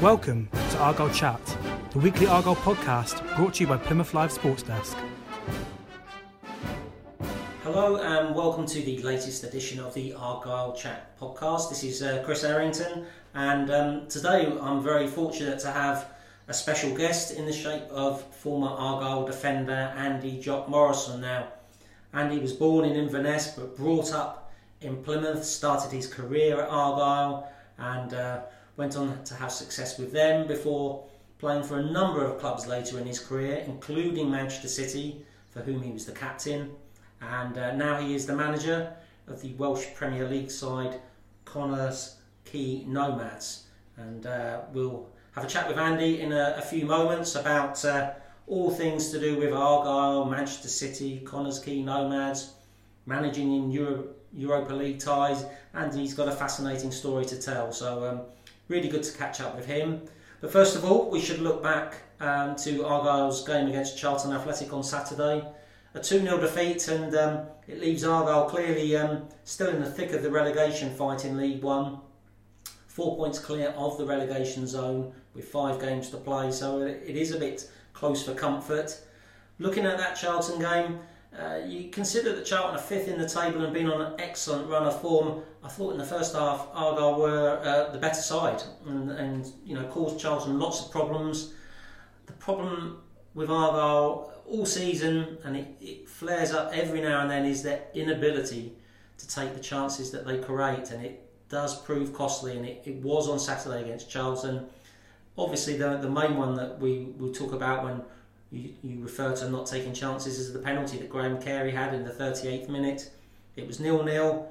Welcome to Argyle Chat, the weekly Argyle podcast brought to you by Plymouth Live Sports Desk. Hello and welcome to the latest edition of the Argyle Chat podcast. This is uh, Chris Errington, and um, today I'm very fortunate to have a special guest in the shape of former Argyle defender Andy Jock Morrison. Now, Andy was born in Inverness but brought up in Plymouth, started his career at Argyle, and uh, went on to have success with them before playing for a number of clubs later in his career, including Manchester City, for whom he was the captain, and uh, now he is the manager of the Welsh Premier League side Connah's Quay Nomads. And uh, we'll have a chat with Andy in a, a few moments about uh, all things to do with Argyle, Manchester City, Connah's Quay Nomads, managing in Euro- Europa League ties, and he's got a fascinating story to tell. So um, Really good to catch up with him. But first of all, we should look back um, to Argyle's game against Charlton Athletic on Saturday. A 2 0 defeat, and um, it leaves Argyle clearly um, still in the thick of the relegation fight in League One. Four points clear of the relegation zone with five games to play, so it is a bit close for comfort. Looking at that Charlton game, uh, you consider that Charlton are fifth in the table and been on an excellent run of form. I thought in the first half Argyle were uh, the better side and, and, you know caused Charlton lots of problems. The problem with Argyle all season and it, it flares up every now and then is their inability to take the chances that they create and it does prove costly and it, it was on Saturday against Charlton. Obviously the, the main one that we will talk about when you, you refer to not taking chances as the penalty that Graham Carey had in the 38th minute. It was nil-nil.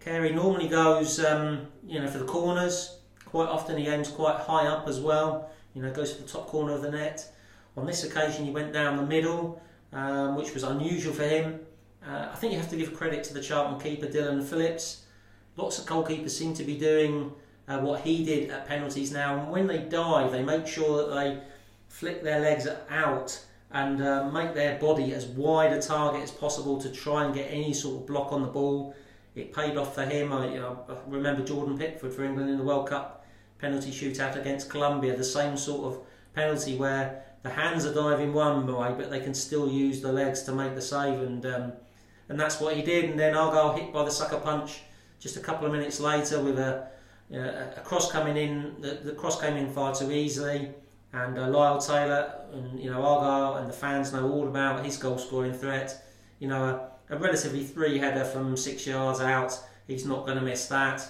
Carey normally goes, um, you know, for the corners. Quite often he aims quite high up as well. You know, goes for the top corner of the net. On this occasion, he went down the middle, um, which was unusual for him. Uh, I think you have to give credit to the Charlton keeper Dylan Phillips. Lots of goalkeepers seem to be doing uh, what he did at penalties now, and when they dive, they make sure that they flick their legs out and uh, make their body as wide a target as possible to try and get any sort of block on the ball. It paid off for him. I, you know, I remember Jordan Pickford for England in the World Cup penalty shootout against Colombia, the same sort of penalty where the hands are diving one way, but they can still use the legs to make the save, and um, and that's what he did. And then Argyle hit by the sucker punch just a couple of minutes later with a, you know, a cross coming in. The, the cross came in far too easily. And uh, Lyle Taylor and you know Argyle and the fans know all about his goal scoring threat. You know a, a relatively three header from six yards out. He's not going to miss that.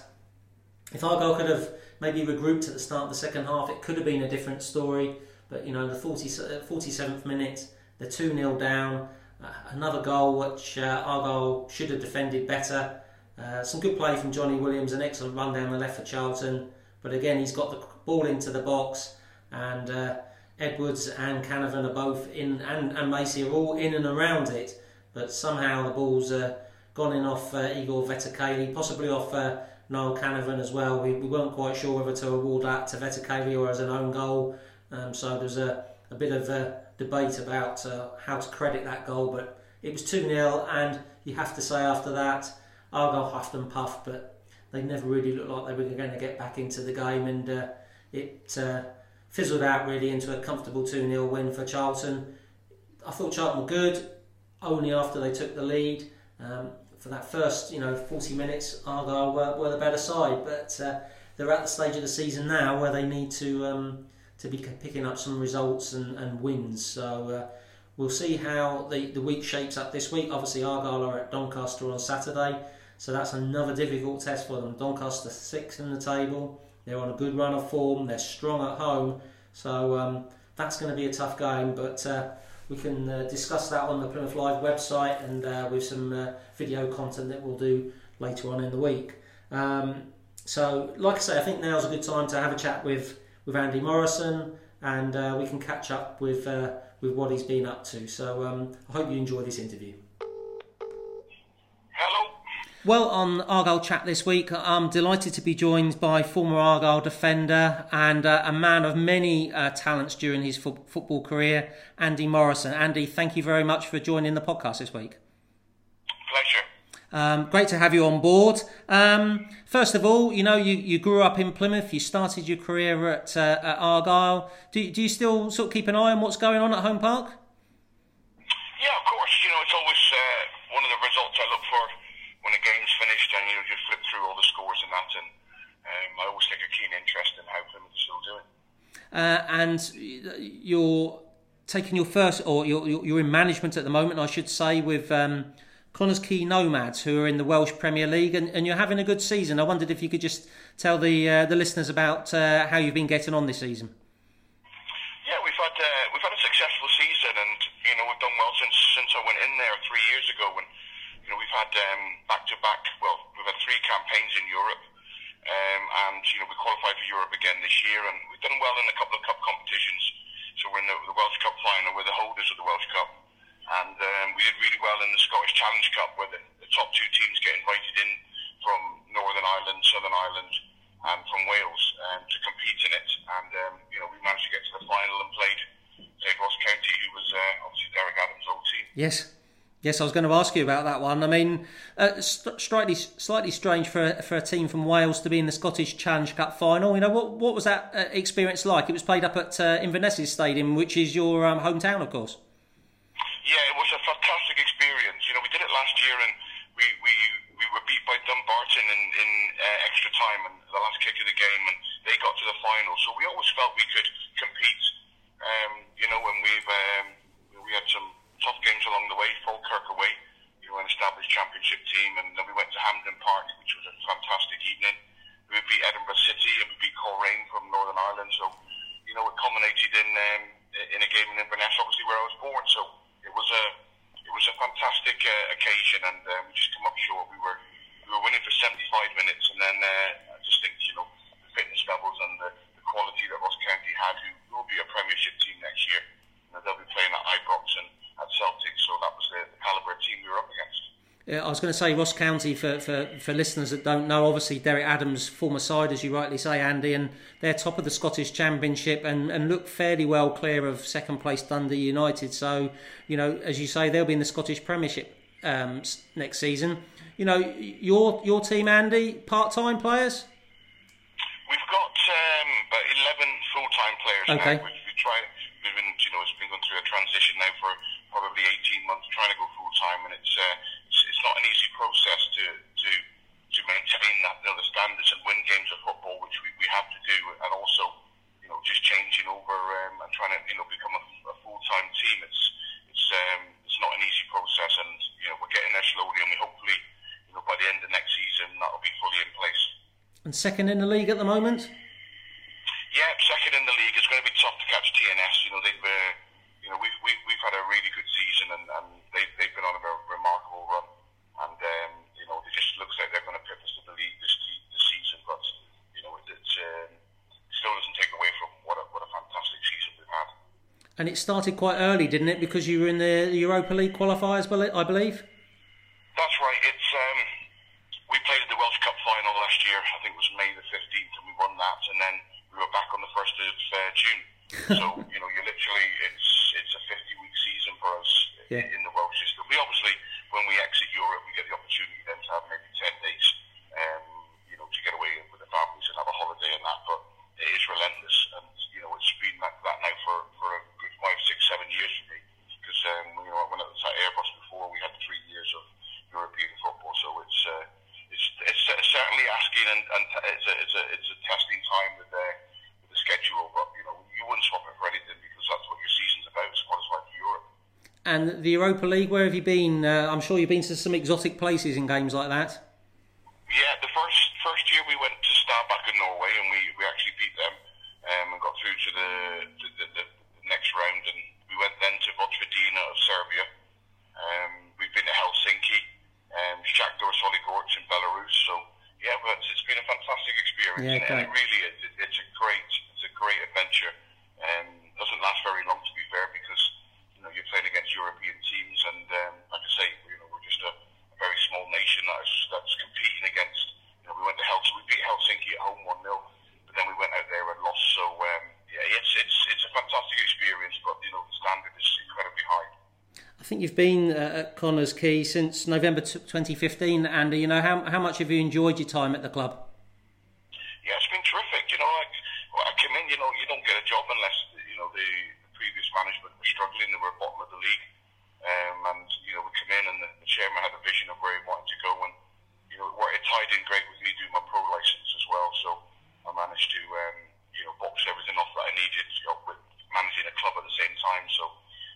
If Argyle could have maybe regrouped at the start of the second half, it could have been a different story. But you know the 40, 47th uh, minute, they're two 0 down. Uh, another goal which uh, Argyle should have defended better. Uh, some good play from Jonny Williams, an excellent run down the left for Charlton. But again, he's got the ball into the box and uh, Edwards and Canavan are both in, and, and Macey are all in and around it, but somehow the ball's uh, gone in off uh, Igor Vetokele, possibly off uh, Niall Canavan as well. We, we weren't quite sure whether to award that to Vetokele or as an own goal, um, so there's a, a bit of a debate about uh, how to credit that goal, but it was 2 0, and you have to say after that, Argyle huffed and puffed, but they never really looked like they were going to get back into the game, and uh, it uh, fizzled out really into a comfortable 2 0 win for Charlton. I thought Charlton were good only after they took the lead. Um, for that first, you know, 40 minutes, Argyle were, were the better side, but uh, they're at the stage of the season now where they need to um, to be picking up some results and, and wins. So uh, we'll see how the, the week shapes up this week. Obviously, Argyle are at Doncaster on Saturday, so that's another difficult test for them. Doncaster sixth in the table. They're on a good run of form. They're strong at home. So um, that's going to be a tough game, but uh, we can uh, discuss that on the Plymouth Live website and uh, with some uh, video content that we'll do later on in the week. Um, so, like I say, I think now's a good time to have a chat with, with Andy Morrison and uh, we can catch up with, uh, with what he's been up to. So, um, I hope you enjoy this interview. Well, on Argyle Chat this week, I'm delighted to be joined by former Argyle defender and uh, a man of many uh, talents during his fo- football career, Andy Morrison. Andy, thank you very much for joining the podcast this week. Pleasure. Um, great to have you on board. Um, first of all, you know, you, you grew up in Plymouth. You started your career at, uh, at Argyle. Do, do you still sort of keep an eye on what's going on at Home Park? Yeah, of course. You know, it's always uh, one of the results I look for when a game's finished, and you know, just flip through all the scores and that, and um, I always take a keen interest in how Plymouth is still doing. Uh, and you're taking your first, or you're, you're in management at the moment, I should say, with. Um, Connah's Quay Nomads, who are in the Welsh Premier League, and, and, you're having a good season. I wondered if you could just tell the uh, the listeners about uh, how you've been getting on this season. Yeah, we've had uh, we've had a successful season, and you know we've done well since since I went in there three years ago. When you know we've had back to back, three campaigns in Europe, um, and you know we qualified for Europe again this year, and we've done well in a couple of cup competitions. So we're in the, the Welsh Cup final. We're the holders of the Welsh Cup and um, we did really well in the Scottish Challenge Cup, where the, the, top two teams get invited in from Northern Ireland, Southern Ireland, and from Wales um, to compete in it. And um, you know, we managed to get to the final and played played Ross County, who was uh, obviously Derek Adams' old team. Yes. Yes, I was going to ask you about that one. I mean, uh, slightly slightly strange for for a team from Wales to be in the Scottish Challenge Cup final. You know, what what was that uh, experience like? It was played up at uh, Inverness Stadium, which is your um, hometown, of course. Yeah, it was a fantastic experience. You know, we did it last year and we, we, we were beat by Dumbarton in, in uh, extra time and the last kick of the game and they got to the final. So we always felt we could compete, um, you know, and we've, um, we had some tough games along the way, Falkirk away, you know, an established championship team and then we went to Hampden Park, which was a fantastic evening. We beat Edinburgh City and we beat Coleraine from Northern Ireland. So, you know, it culminated in, um, in a game in Inverness, obviously where I was born. So, it was a it was a fantastic uh, occasion, and uh, we just come up short. We were we were winning for 75 minutes, and then uh, I just think you know the fitness levels and the, the quality that Ross County had, who will be a Premiership team next year. Know, they'll be playing at Ibrox and at Celtic, so that was the, the calibre of team we were up against. I was going to say Ross County for, for, for listeners that don't know. Obviously, Derek Adams, former side, as you rightly say, Andy, and they're top of the Scottish Championship and, and look fairly well clear of second place Dundee United. So, you know, as you say, they'll be in the Scottish Premiership um, next season. You know, your your team, Andy, part time players. We've got um, about eleven full time players okay. now. We, we try. We've been, you know, it's been going through a transition now for probably eighteen months, trying to go full time, and it's. Uh, it's not an easy process to to to maintain that you know, the standards and win games of football, which we, we have to do, and also you know just changing over um, and trying to you know become a, a full time team. It's it's um, it's not an easy process, and you know we're getting there slowly, and we hopefully you know by the end of next season that'll be fully in place. And second in the league at the moment. Yeah, second in the league. It's going to be tough to catch TNS. You know they've. Uh, you know, we've, we've, we've had a really good season and, and they, they've been on a remarkable run and um, you know it just looks like they're going to pip us to the league this, this season. But you know it, it's, um, still doesn't take away from what a, what a fantastic season we've had. And it started quite early, didn't it? Because you were in the Europa League qualifiers, I believe. That's right. It's um, we played the Welsh Cup final last year. I think it was May the fifteenth, and we won that. And then we were back on the first of uh, June. so you know, you literally it's it's a fifty week season for us yeah. in the Welsh system. We obviously when we exit Europe, we get the opportunity then to have maybe 10 days, um, you know, to get away with the families and have a holiday and that. But it is relentless. And, you know, it's been like that now for, for a good five, six, seven years for me. Because, um, you know, when I was at Airbus before, we had three years of European football. So it's, uh, it's, it's certainly asking and, and it's, a, it's, a, it's a testing time with the, with the schedule. But, you know, you wouldn't swap it for anything because that's what your season's about, is qualify for Europe. And the Europa League, where have you been? Uh, I'm sure you've been to some exotic places in games like that. Yeah, the first first year we went to Stabæk in Norway, and we, we actually beat them um, and got through to the, the, the, the next round. And we went then to Vojvodina of Serbia. Um, we've been to Helsinki, um, Shakhtar Soligorsk in Belarus. So yeah, but it's, it's been a fantastic experience, yeah, and, and, it really is. It, it's a great it's a great adventure. Um, doesn't last very long, to be fair, because you know, you're playing against European teams, and um, like I say, you know, we're just a, a very small nation that's that's competing against. You know, we went to Helsinki, we beat Helsinki at home one 0 but then we went out there and lost. So um, yeah, it's it's it's a fantastic experience, but you know, the standard is incredibly high. I you've been uh, at Connah's Quay since November 2015, Andy. You know, how, how much have you enjoyed your time at the club? Yeah, it's been terrific. You know, like, well, I came in, you know, you don't get a job unless, you know, the previous management were struggling. They were bottom of the league. Um, and, you know, we come in and the, the chairman had a vision of where he wanted to go. And, you know, it tied in great with me doing my pro license as well. So I managed to, um, you know, box everything off that I needed you know, with managing a club at the same time. So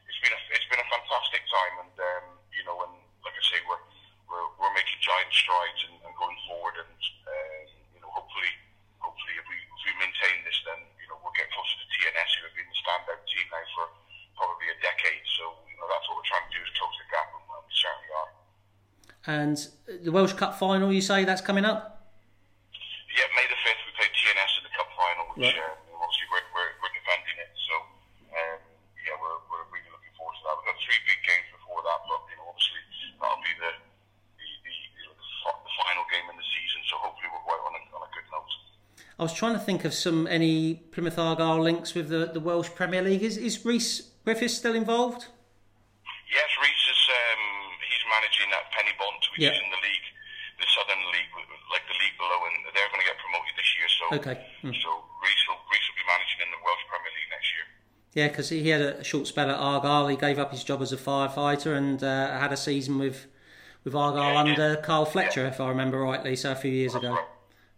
it's been a, it's been a fantastic time. And, um, you know, and like I say, we're, we're, we're making giant strides and, and going forward. And, um, you know, hopefully, hopefully if we, if we maintain this, then, you know, we'll get closer to TNS, who have been the standout team now for probably a decade. So, you know, that's what we're trying to do is close the gap, and we certainly are. And the Welsh Cup final, you say that's coming up? Yeah, May the 5th, we play TNS in the Cup final, which right. uh, obviously we're, we're, we're, defending it. So, um, yeah, we're, we're really looking forward to that. We've got three big games before that, but, you know, obviously that'll be the, the, the, the final game in the season. So hopefully we'll go out on a, on a good note. I was trying to think of some any Plymouth Argyle links with the, the Welsh Premier League. Is, is Rhys Griffiths still involved? Yes, Rhys is um, he's managing that Penybont, which yeah. is in the league, the Southern League, like the league below, and they're going to get promoted this year. So, okay. Mm. so Rhys will, will be managing in the Welsh Premier League next year. Yeah, because he had a short spell at Argyle. He gave up his job as a firefighter and uh, had a season with with Argyle yeah, under yeah. Carl Fletcher, if I remember rightly, so a few years ago.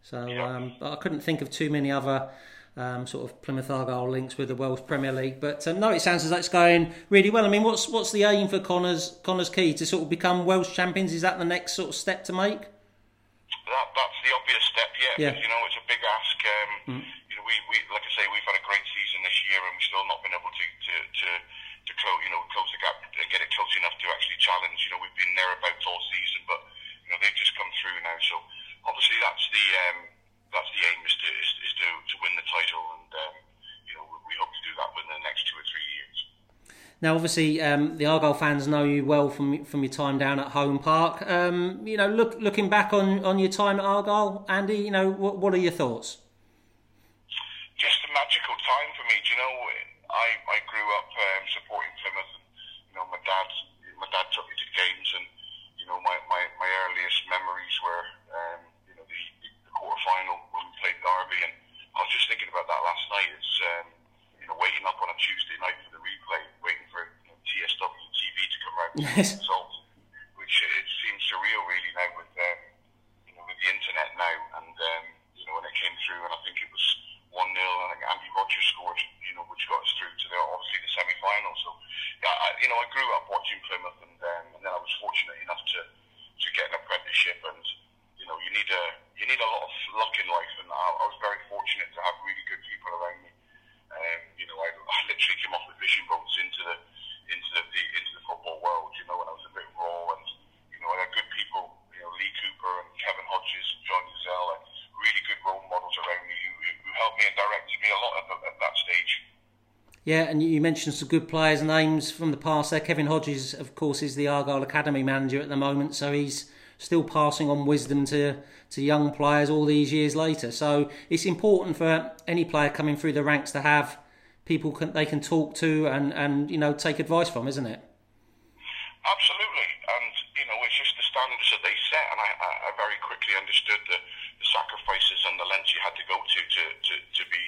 So um, I couldn't think of too many other um, sort of Plymouth Argyle links with the Welsh Premier League. But um, no, it sounds as though it's going really well. I mean, what's what's the aim for Connors Connah's Quay to sort of become Welsh champions? Is that the next sort of step to make? That, that's the obvious step, yeah. yeah. You know, it's big ask. Um, mm. You know, we, we like I say, we've had a great season this year, and we've still not been able to to to, to close, you know, close the gap and get it close enough to actually challenge. You know, we've been thereabouts all season, but you know, they've just come through now. So obviously, that's the um, that's the aim is to is, is to, to win the title, and um, you know we hope to do that within the next two or three years. Now, obviously, um, the Argyle fans know you well from from your time down at Home Park. Um, you know, look looking back on, on your time at Argyle, Andy, you know, what what are your thoughts? Just a magical time for me. Do you know, I I grew up um, supporting Plymouth. And, you know, my dad my dad took me to games, and you know, my, my, my earliest memories were um, quarter final when we played Derby, and I was just thinking about that last night. It's um, you know waiting up on a Tuesday night for the replay, waiting for you know, TSW TV to come around yes. result, which uh, it seems surreal really now with um, you know with the internet now, and um, you know when it came through, and I think it was one 0 I think Andy Rogers scored, you know, which got us through to the obviously the semi final. So yeah, I, you know I grew up watching Plymouth, and, um, and then I was fortunate enough to to get an apprenticeship and you know, you need a you need a lot of luck in life, and I, I was very fortunate to have really good people around me. Um, you know, I, I literally came off the fishing boats into the into the, the into the football world. You know, when I was a bit raw, and you know, I had good people. You know, Leigh Cooper and Kevin Hodges and John Uzzell, and really good role models around me who, who helped me and directed me a lot at, the, at that stage. Yeah, and you mentioned some good players' names from the past there. Kevin Hodges, of course, is the Argyle Academy manager at the moment, so he's still passing on wisdom to, to young players all these years later. So it's important for any player coming through the ranks to have people can, they can talk to and, and you know take advice from, isn't it? Absolutely, and you know it's just the standards that they set, and I, I very quickly understood the, the sacrifices and the lengths you had to go to to, to, to be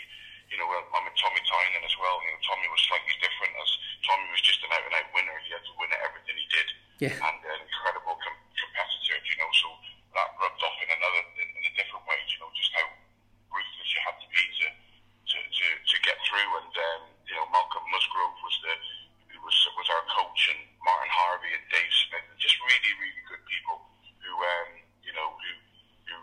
you know, I'm a Tommy Tynan as well. You know, Tommy was slightly different as Tommy was just an out and out winner. He had to win at everything he did. Yeah. And an incredible com- competitor, you know, so that rubbed off in another, in, in a different way, you know, just how ruthless you had to be to, to, to, to get through. And, um, you know, Malcolm Musgrove was the, was, was our coach and Martin Harvey and Dave Smith, just really, really good people who, um, you know, who, who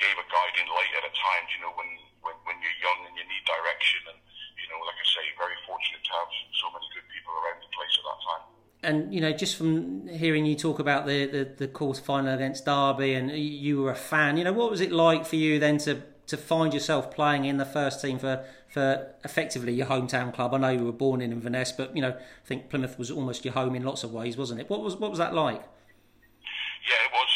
gave a guiding light at a time, you know, when, when, when you're young and you need direction. And, you know, like I say, very fortunate to have so many good people around the place at that time. And you know, just from hearing you talk about the, the, the quarter final against Derby, and you were a fan, you know, what was it like for you then to, to find yourself playing in the first team for, for effectively your hometown club? I know you were born in Inverness, but you know, I think Plymouth was almost your home in lots of ways, wasn't it? What was what was that like? Yeah, it was.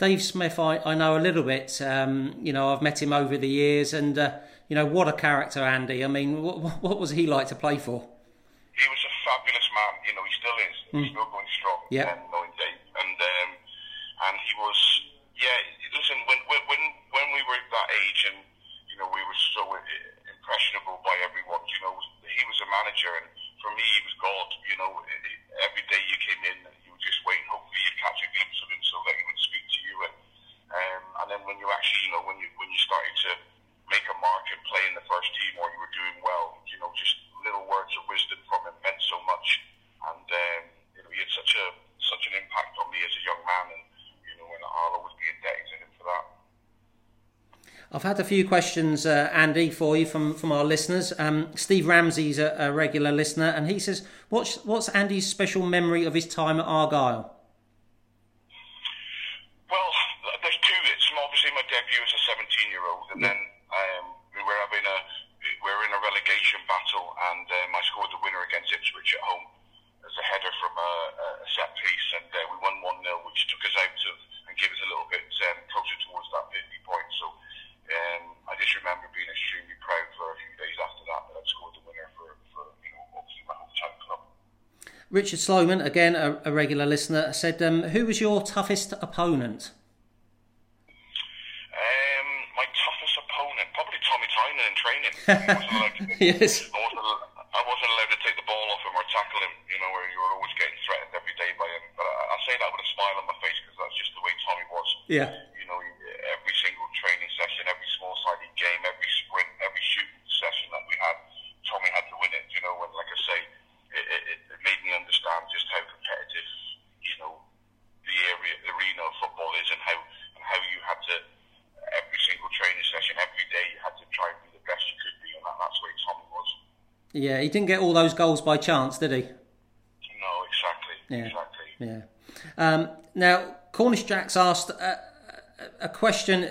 Dave Smith, I, I know a little bit. Um, you know, I've met him over the years, and uh, you know what a character, Andy. I mean, what, what was he like to play for? He was a fabulous man. You know, he still is. Mm. He's hmm. still going strong. Yeah. Um, I've had a few questions, uh, Andy, for you from, from our listeners. Um, Steve Ramsey's a, a regular listener, and he says, what's, what's Andy's special memory of his time at Argyle? Richard Sloman, again a, a regular listener, said, um, "Who was your toughest opponent?" Um, my toughest opponent, probably Tommy Tynan in training. like, yes. Yeah, he didn't get all those goals by chance, did he? No, exactly. Yeah. Exactly. Yeah. Um, now, Cornish Jack's asked a, a, question.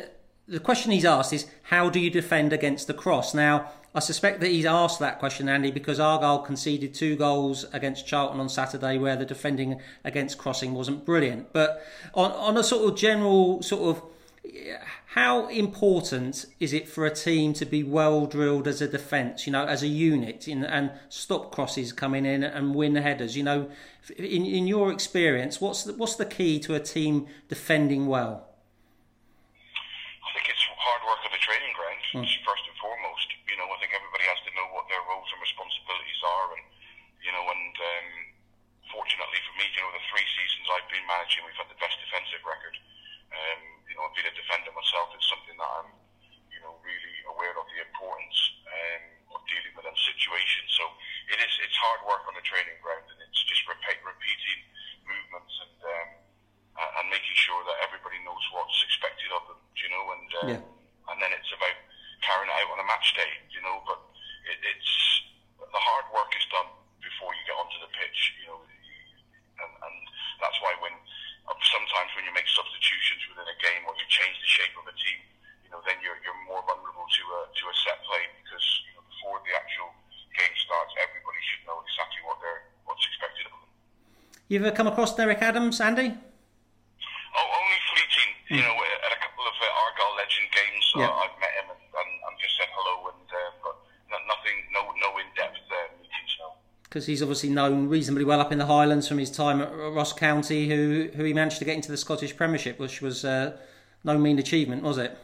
The question he's asked is, "How do you defend against the cross?" Now, I suspect that he's asked that question, Andy, because Argyle conceded two goals against Charlton on Saturday, where the defending against crossing wasn't brilliant. But on on a sort of general sort of how important is it for a team to be well drilled as a defence, you know, as a unit, in, and stop crosses coming in and win headers? You know, in, in your experience, what's the, what's the key to a team defending well? I think it's hard work on the training ground, mm. first and foremost. You know, I think everybody has to You've uh, come across Derek Adams, Andy? Oh, only fleeting. Mm. You hmm. know, at a couple of uh, Argyle Legend games, uh, I've met him and, and, and, just said hello, and uh, but nothing, no, no in-depth uh, meetings. now. Because he's obviously known reasonably well up in the Highlands from his time at Ross County, who who he managed to get into the Scottish Premiership, which was uh, no mean achievement, was it?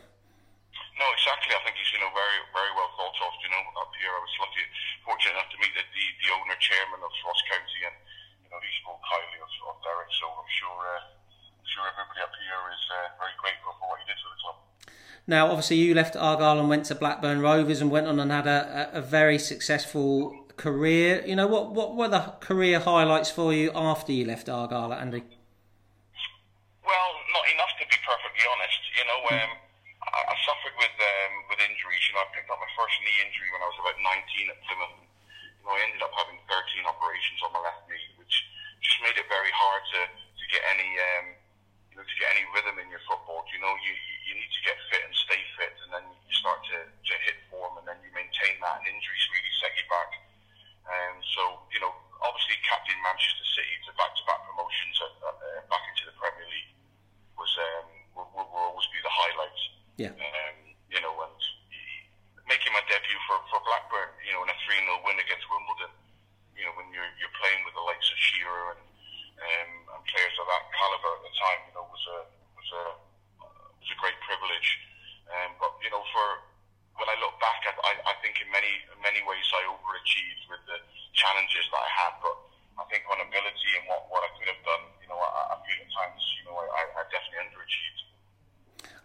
very grateful for what he did for the club. Now, obviously, you left Argyle and went to Blackburn Rovers and went on and had a, a very successful career. You know, what, what were the career highlights for you after you left Argyle, Andy? Well, not enough to be perfectly honest. You know, um, I, I, suffered with um, with injuries. You know, I picked up my first knee injury when I was about 19 at Plymouth. You know, I ended up having 13 operations on my left knee, which just made it very hard to, to get any um, you know to get any rhythm in your football. You know, you you need to get fit and stay fit, and then you start to, to hit form, and then you maintain that. And injuries really set you back. Um, so you know, obviously, captain Manchester City to back-to-back promotions uh, uh, back into the Premier League was um, will, will, will always be the highlights. Yeah. Um, you know, and making my debut for, for Blackburn, you know, in a 3 0 win against Wimbledon, you know, when you're, you're playing with the likes of Shearer and, um, and players of that calibre at the time, you know, was a, was a, uh, was a great privilege. Um, but, you know, for, when I look back, I, I, I think in many, in many ways I overachieved with the challenges that I had, but I think on ability and what, what I could have done, you know, I, I feel at times, you know, I, I definitely underachieved.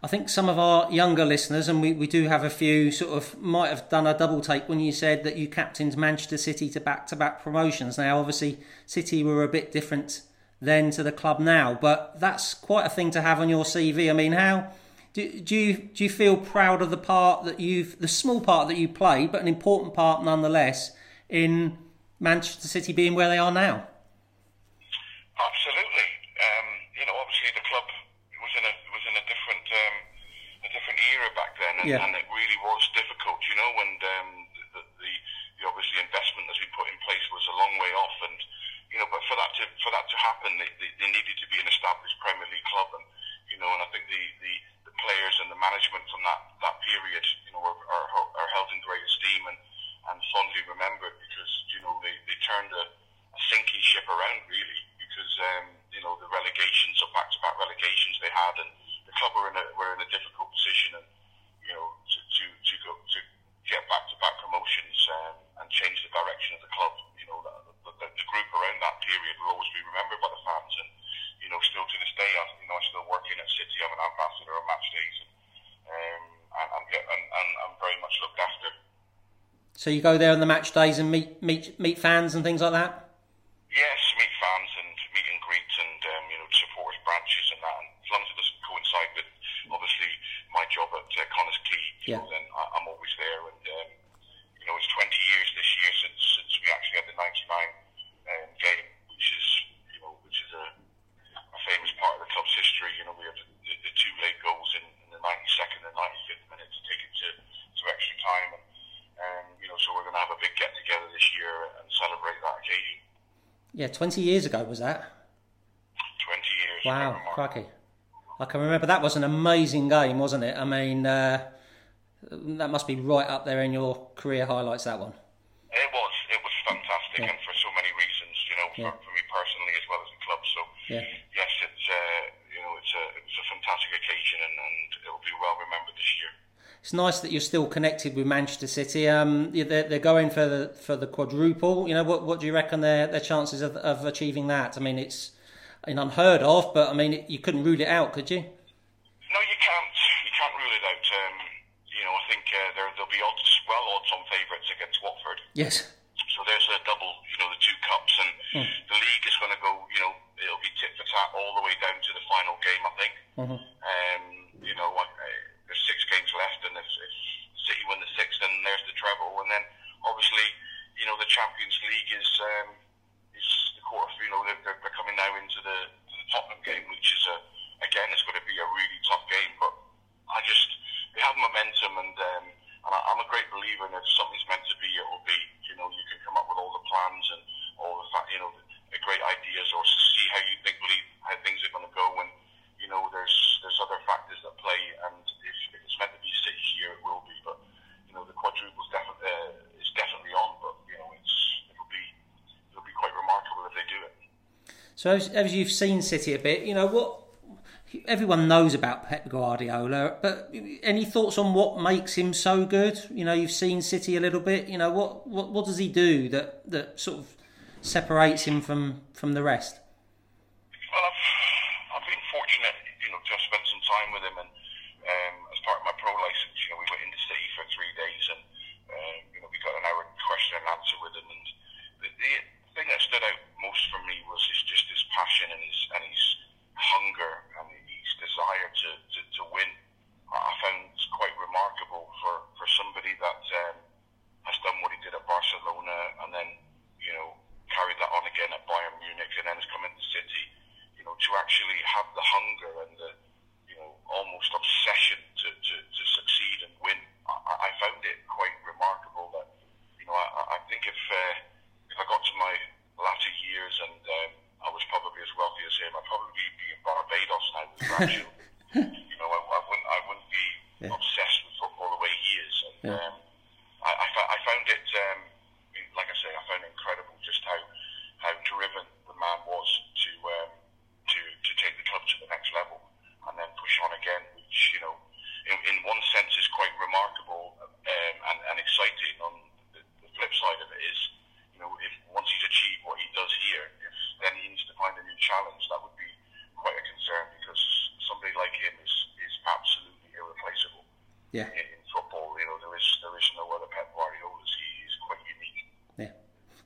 I think some of our younger listeners, and we, we do have a few, sort of might have done a double take when you said that you captained Manchester City to back to back promotions. Now, obviously, City were a bit different then to the club now, but that's quite a thing to have on your CV. I mean, how do, do you do you feel proud of the part that you've the small part that you played, but an important part nonetheless in Manchester City being where they are now? Absolutely. Um, you know, obviously the club was in a was in a different um, a different era back then, and, Yeah. and it really was difficult. You know, and um, the, the the obviously investment that we put in place was a long way off, and you know, but for that to for that to happen, they, they, they needed to be an established Premier League club, and you know, and I think the, the, the players and the management from that, that period, you know, are, are, are held in great esteem and, and fondly remembered because you know they, they turned a, a sinking ship around really because um, you know the relegations or back-to-back relegations they had, and the club were in a were in a difficult position, and you know to to to go to get back-to-back promotions um, and change the direction of the club. You know the, the, the group around that period will always be remembered by the fans, and you know still to this day, I you know I'm still working at City. I'm an ambassador on match days, and um, and, and, get, and, and I'm very much looked after. So you go there on the match days and meet meet meet fans and things like that. Yes, meet fans and meet and greet and um, you know supporters branches and that. And as long as it doesn't coincide with obviously my job at uh, Connah's Quay, you Yeah. know, then I, I'm always there. And um, you know, it's 20 years this year since since we actually had the 99 um, game, which is you know which is a, a famous part of the club's history. You know, we had the, the, the two late goals in, in the 92nd and 95th minute to take it to, to extra time. And um, you know, so we're going to have a big get together this year and celebrate that occasion. Yeah, twenty years ago was that? 20 years. Wow, Remarkable. crikey! I can remember that was an amazing game, wasn't it? I mean, uh, that must be right up there in your career highlights. That one. It was. It was fantastic, Yeah. and for so many reasons, you know, for, Yeah. for me personally as well as the club. So, Yeah. yes, it's uh, you know, it's a it was a fantastic occasion, and, and it will be well remembered this year. It's nice that you're still connected with Manchester City. Um, they're, they're going for the for the quadruple. You know, what what do you reckon their their chances of, of achieving that? I mean, it's an unheard of, but I mean, it, you couldn't rule it out, could you? No, you can't. You can't rule it out. Um, you know, I think uh, there there'll be odds, well odds on favourites against Watford. Yes. So there's a double, you know, the two cups, and the league is going to go, you know, it'll be tit for tat all the way down to the final game, I think. Um, you know, uh, there's six games left, and if, if City win the sixth, then there's the treble, and then obviously, you know, the Champions League is um, is the quarter. You know, they're, they're they're coming now into the, to the Tottenham game, which is a again, it's going to be a really tough game, but I just they have momentum, and um, and I, I'm a great believer in if something's meant to be, it will be. You know, you can come up with all the plans and all the fa- you know the, the great ideas, or see how you think believe how things are going to go, and you know there's there's other factors that play, and if, if it's meant to be City here, it will be. But you know the quadruple's definitely uh, is definitely on, but you know it's it'll be it'll be quite remarkable if they do it. So as, as you've seen City a bit, you know what everyone knows about Pep Guardiola, but any thoughts on what makes him so good? You know, you've seen City a little bit. You know, what what, what does he do that that sort of separates him from from the rest? Well, I've, I've been fortunate, you know, to have spent some time with him, and um, as part of my pro license, you know, we went into city for three days, and um, you know, we got an hour question and answer with him, and the, the thing that stood out most for me was his, just his passion and his and his hunger and his desire to, to, to win. the hunger and the you know almost obsession to, to, to succeed and win. I, I found it quite remarkable that you know I, I think if uh, if I got to my latter years and um, I was probably as wealthy as him, I'd probably be in Barbados now with grandchildren. you know, I, I wouldn't I wouldn't be Yeah. obsessed with football the way he is. And Yeah. um, I, I, fo- I found it, um, like I say, I found it incredible just how how driven the man was to um, to to take the club to the next level and then push on again, which you know, in, in one sense is quite remarkable um, and, and exciting. On the, the flip side of it is, you know, if once he's achieved what he does here, if then he needs to find a new challenge, that would be quite a concern because somebody like him is is absolutely irreplaceable Yeah. in, in football. You know, there is there is no other Pep Guardiolas. He is quite unique. Yeah,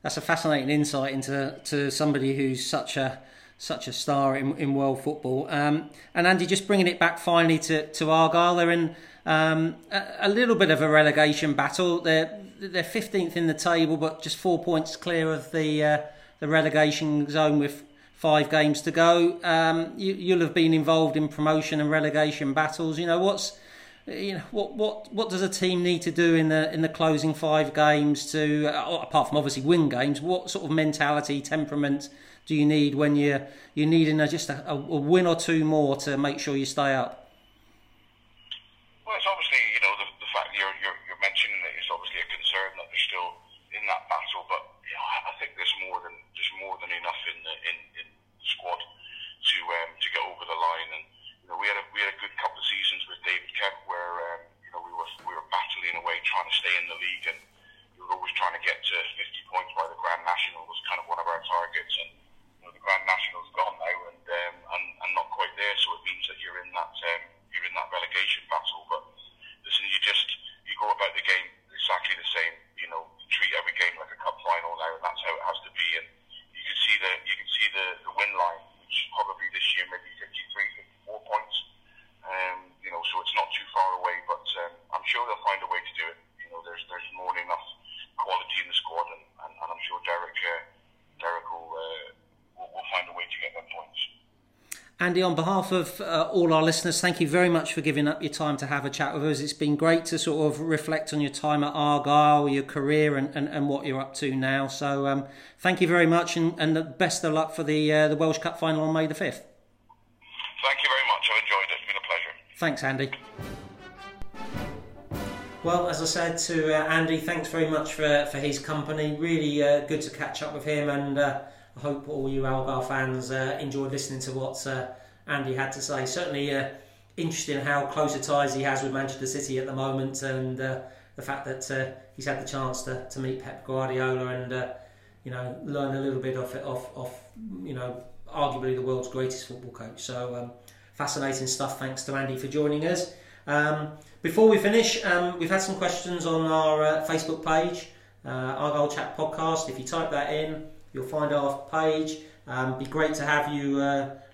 that's a fascinating insight into to somebody who's such a such a star in, in world football. Um, and Andy, just bringing it back finally to, to Argyle, they're in um, a, a little bit of a relegation battle. They're they're fifteenth in the table, but just four points clear of the uh, the relegation zone with five games to go. Um, you, you'll have been involved in promotion and relegation battles. You know what's you know what what what does a team need to do in the in the closing five games to uh, apart from obviously win games what sort of mentality temperament do you need when you you're needing a, just a, a win or two more to make sure you stay up Well, it's obviously you know the, the fact you're, you're you're mentioning it is obviously a concern that they're still in that battle, but you know, I I think there's more than there's more than enough in the in, in the squad to um, to get over the line. And you know we had a we had a good couple of seasons with David Kemp where um, you know we were we were battling away trying to stay in the league, and we were always trying to get to 50 points by the Grand National was kind of one of our targets. And you know the Grand National's gone now, and um, and, and not quite there, so it means that you're in that um, you're in that relegation battle. But listen, you just you go about the game exactly the same. You know, treat every game like a cup final now, and that's how it has to be. And you can see the you can see the, the win line, which probably this year maybe 53, 54 points. Um, you know, so it's not too far away. But um, I'm sure they'll find a way to do it. You know, there's there's more than enough quality in the squad, and, and, and I'm sure Derek uh, Derek will, uh, will will find a way to get them points. Andy, on behalf of uh, all our listeners, thank you very much for giving up your time to have a chat with us. It's been great to sort of reflect on your time at Argyle, your career, and, and, and what you're up to now. So, um, thank you very much, and, and the best of luck for the uh, the Welsh Cup final on May the fifth. Thank you very much. I've enjoyed it. It's been a pleasure. Thanks, Andy. Well, as I said to uh, Andy, thanks very much for, for his company. Really uh, good to catch up with him, and uh, I hope all you Argyle fans uh, enjoyed listening to what uh, Andy had to say. Certainly uh, interesting how close a ties he has with Manchester City at the moment, and uh, the fact that uh, he's had the chance to, to meet Pep Guardiola and uh, you know learn a little bit of it, of, of you know arguably the world's greatest football coach. So um, fascinating stuff. Thanks to Andy for joining us. Um, before we finish, um, we've had some questions on our uh, Facebook page, uh, Argyle Chat Podcast. If you type that in, you'll find our page. Um, be great to have you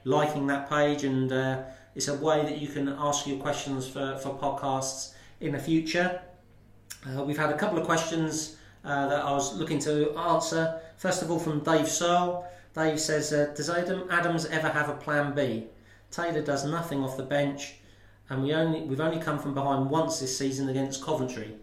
liking that page, and uh, it's a way that you can ask your questions for, for podcasts in the future. Uh, we've had a couple of questions uh, that I was looking to answer. First of all, from Dave Searle. Dave says, uh, "Does Adam Adams ever have a plan B? Taylor does nothing off the bench, and we only we've only come from behind once this season against Coventry.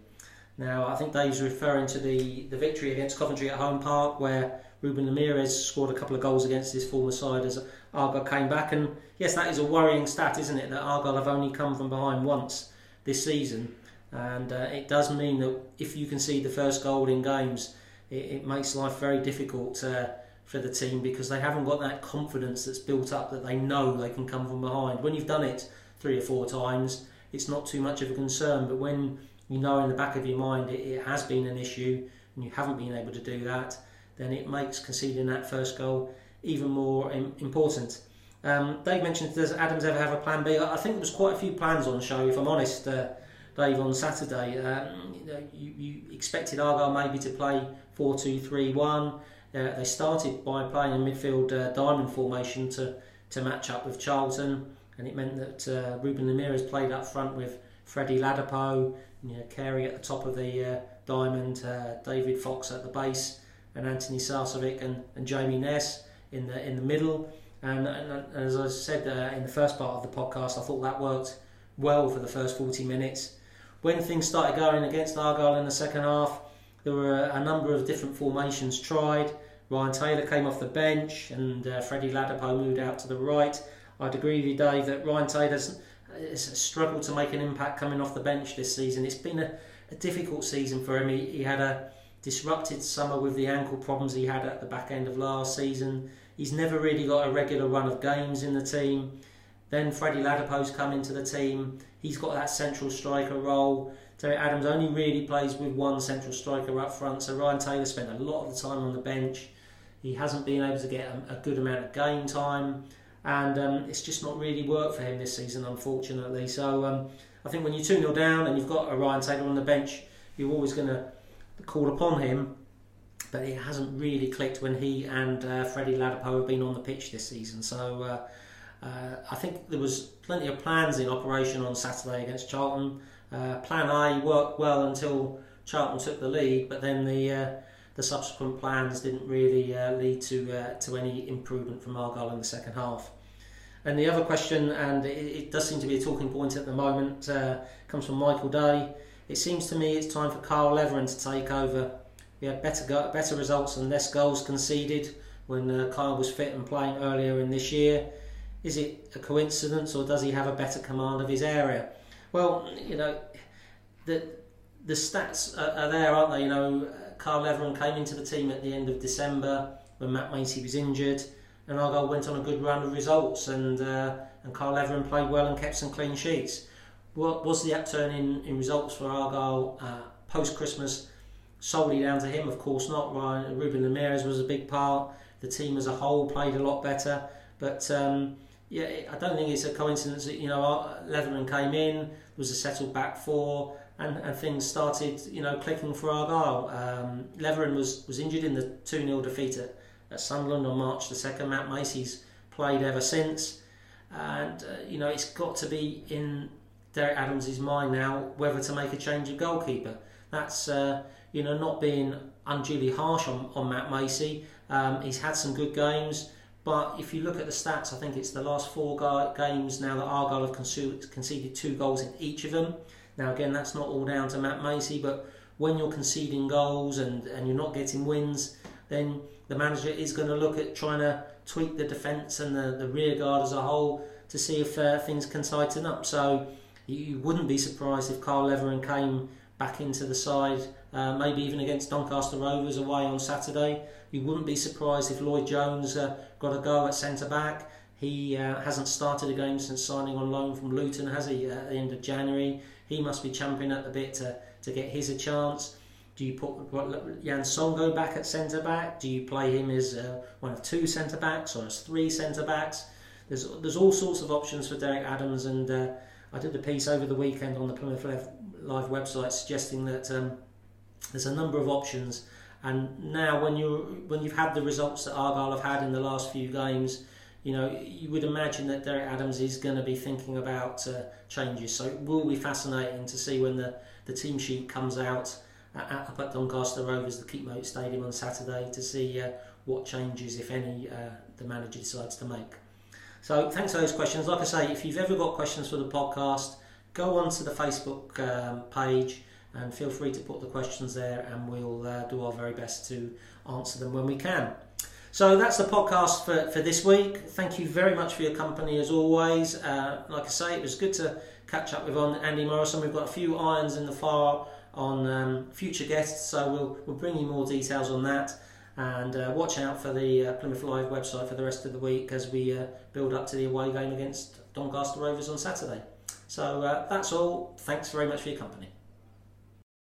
Now, I think Dave's referring to the, the victory against Coventry at home park, where Ruben Lameiras scored a couple of goals against his former side as Argyle came back. And yes, that is a worrying stat, isn't it? That Argyle have only come from behind once this season, and uh, it does mean that if you can see the first goal in games, it, it makes life very difficult uh, for the team because they haven't got that confidence that's built up that they know they can come from behind. When you've done it three or four times, it's not too much of a concern. But when you know in the back of your mind it, it has been an issue and you haven't been able to do that, then it makes conceding that first goal even more important. Um, Dave mentioned, does Adams ever have a plan B? I think there was quite a few plans on the show, if I'm honest, uh, Dave, on Saturday. Um, you, you expected Argyle maybe to play 4 2 3 1. Uh, they started by playing a midfield uh, diamond formation to, to match up with Charlton, and it meant that uh, Ruben Lameiras played up front with Freddie Ladapo, you know, Carey at the top of the uh, diamond, uh, David Fox at the base, and Antoni Sarcevic and, and Jamie Ness in the in the middle. And, and, and as I said uh, in the first part of the podcast, I thought that worked well for the first 40 minutes. When things started going against Argyle in the second half, there were a number of different formations tried. Ryan Taylor came off the bench and uh, Freddie Ladapo moved out to the right. I'd agree with you, Dave, that Ryan Taylor's has struggled to make an impact coming off the bench this season. It's been a, a difficult season for him. He, he, had a disrupted summer with the ankle problems he had at the back end of last season. He's never really got a regular run of games in the team. Then Freddie Ladapo's come into the team. He's got that central striker role. Derek Adams only really plays with one central striker up front, so Ryan Taylor spent a lot of the time on the bench. He hasn't been able to get a, a good amount of game time, and um, it's just not really worked for him this season, unfortunately. So um, I think when you're 2 0 down and you've got a Ryan Taylor on the bench, you're always going to call upon him, but it hasn't really clicked when he and uh, Freddie Ladapo have been on the pitch this season. So uh, uh, I think there was plenty of plans in operation on Saturday against Charlton. Uh, plan A worked well until Charlton took the lead, but then the uh, the subsequent plans didn't really uh, lead to to any improvement from Argyle in the second half. And the other question, and it, it does seem to be a talking point at the moment, comes from Michael Day. It seems to me it's time for Kyle Letheren to take over. We had better go- better results and less goals conceded when uh, was fit and playing earlier in this year. Is it a coincidence, or does he have a better command of his area? Well, you know, the the stats are, are there, aren't they? You know, Kyle Letheren came into the team at the end of December when Matt Macey was injured, and Argyle went on a good run of results, and uh, and Kyle Letheren played well and kept some clean sheets. What was the upturn in, in results for Argyle uh, post Christmas solely down to him? Of course not. Ryan Ruben Lameiras was a big part. The team as a whole played a lot better, but. Um, yeah, I don't think it's a coincidence that you know Letheren came in, was a settled back four, and, and things started you know clicking for Argyle. Um, Letheren was was injured in the two 0 defeat at, at Sunderland on March the second. Matt Macey's played ever since, and uh, you know it's got to be in Derek Adams' mind now whether to make a change of goalkeeper. That's uh, you know not being unduly harsh on, on Matt Macey. Um, he's had some good games. But if you look at the stats, I think it's the last four games now that Argyle have conceded two goals in each of them. Now, again, that's not all down to Matt Macey, but when you're conceding goals and, and you're not getting wins, then the manager is going to look at trying to tweak the defence and the, the rear guard as a whole to see if uh, things can tighten up. So you wouldn't be surprised if Kyle Letheren came back into the side, uh, maybe even against Doncaster Rovers away on Saturday. You wouldn't be surprised if Lloyd Jones uh, got a go at centre back. He uh, hasn't started a game since signing on loan from Luton, has he, at the end of January? He must be champing at the bit to, to get his a chance. Do you put what, Yann Songo'o back at centre back? Do you play him as uh, one of two centre backs or as three centre backs? There's there's all sorts of options for Derek Adams, and uh, I did a piece over the weekend on the Plymouth Live website suggesting that um, there's a number of options and now, when you when you've had the results that Argyle have had in the last few games, you know you would imagine that Derek Adams is going to be thinking about uh, changes. So it will be fascinating to see when the, the team sheet comes out at, up at Doncaster Rovers, the Keepmoat Stadium on Saturday, to see uh, what changes, if any, uh, the manager decides to make. So thanks for those questions. Like I say, if you've ever got questions for the podcast, go onto the Facebook um, page and feel free to put the questions there and we'll uh, do our very best to answer them when we can. So that's the podcast for, for this week. Thank you very much for your company as always. Uh, like I say, it was good to catch up with on Andy Morrison. We've got a few irons in the fire on um, future guests, so we'll, we'll bring you more details on that. And uh, watch out for the uh, Plymouth Live website for the rest of the week as we uh, build up to the away game against Doncaster Rovers on Saturday. So uh, that's all. Thanks very much for your company.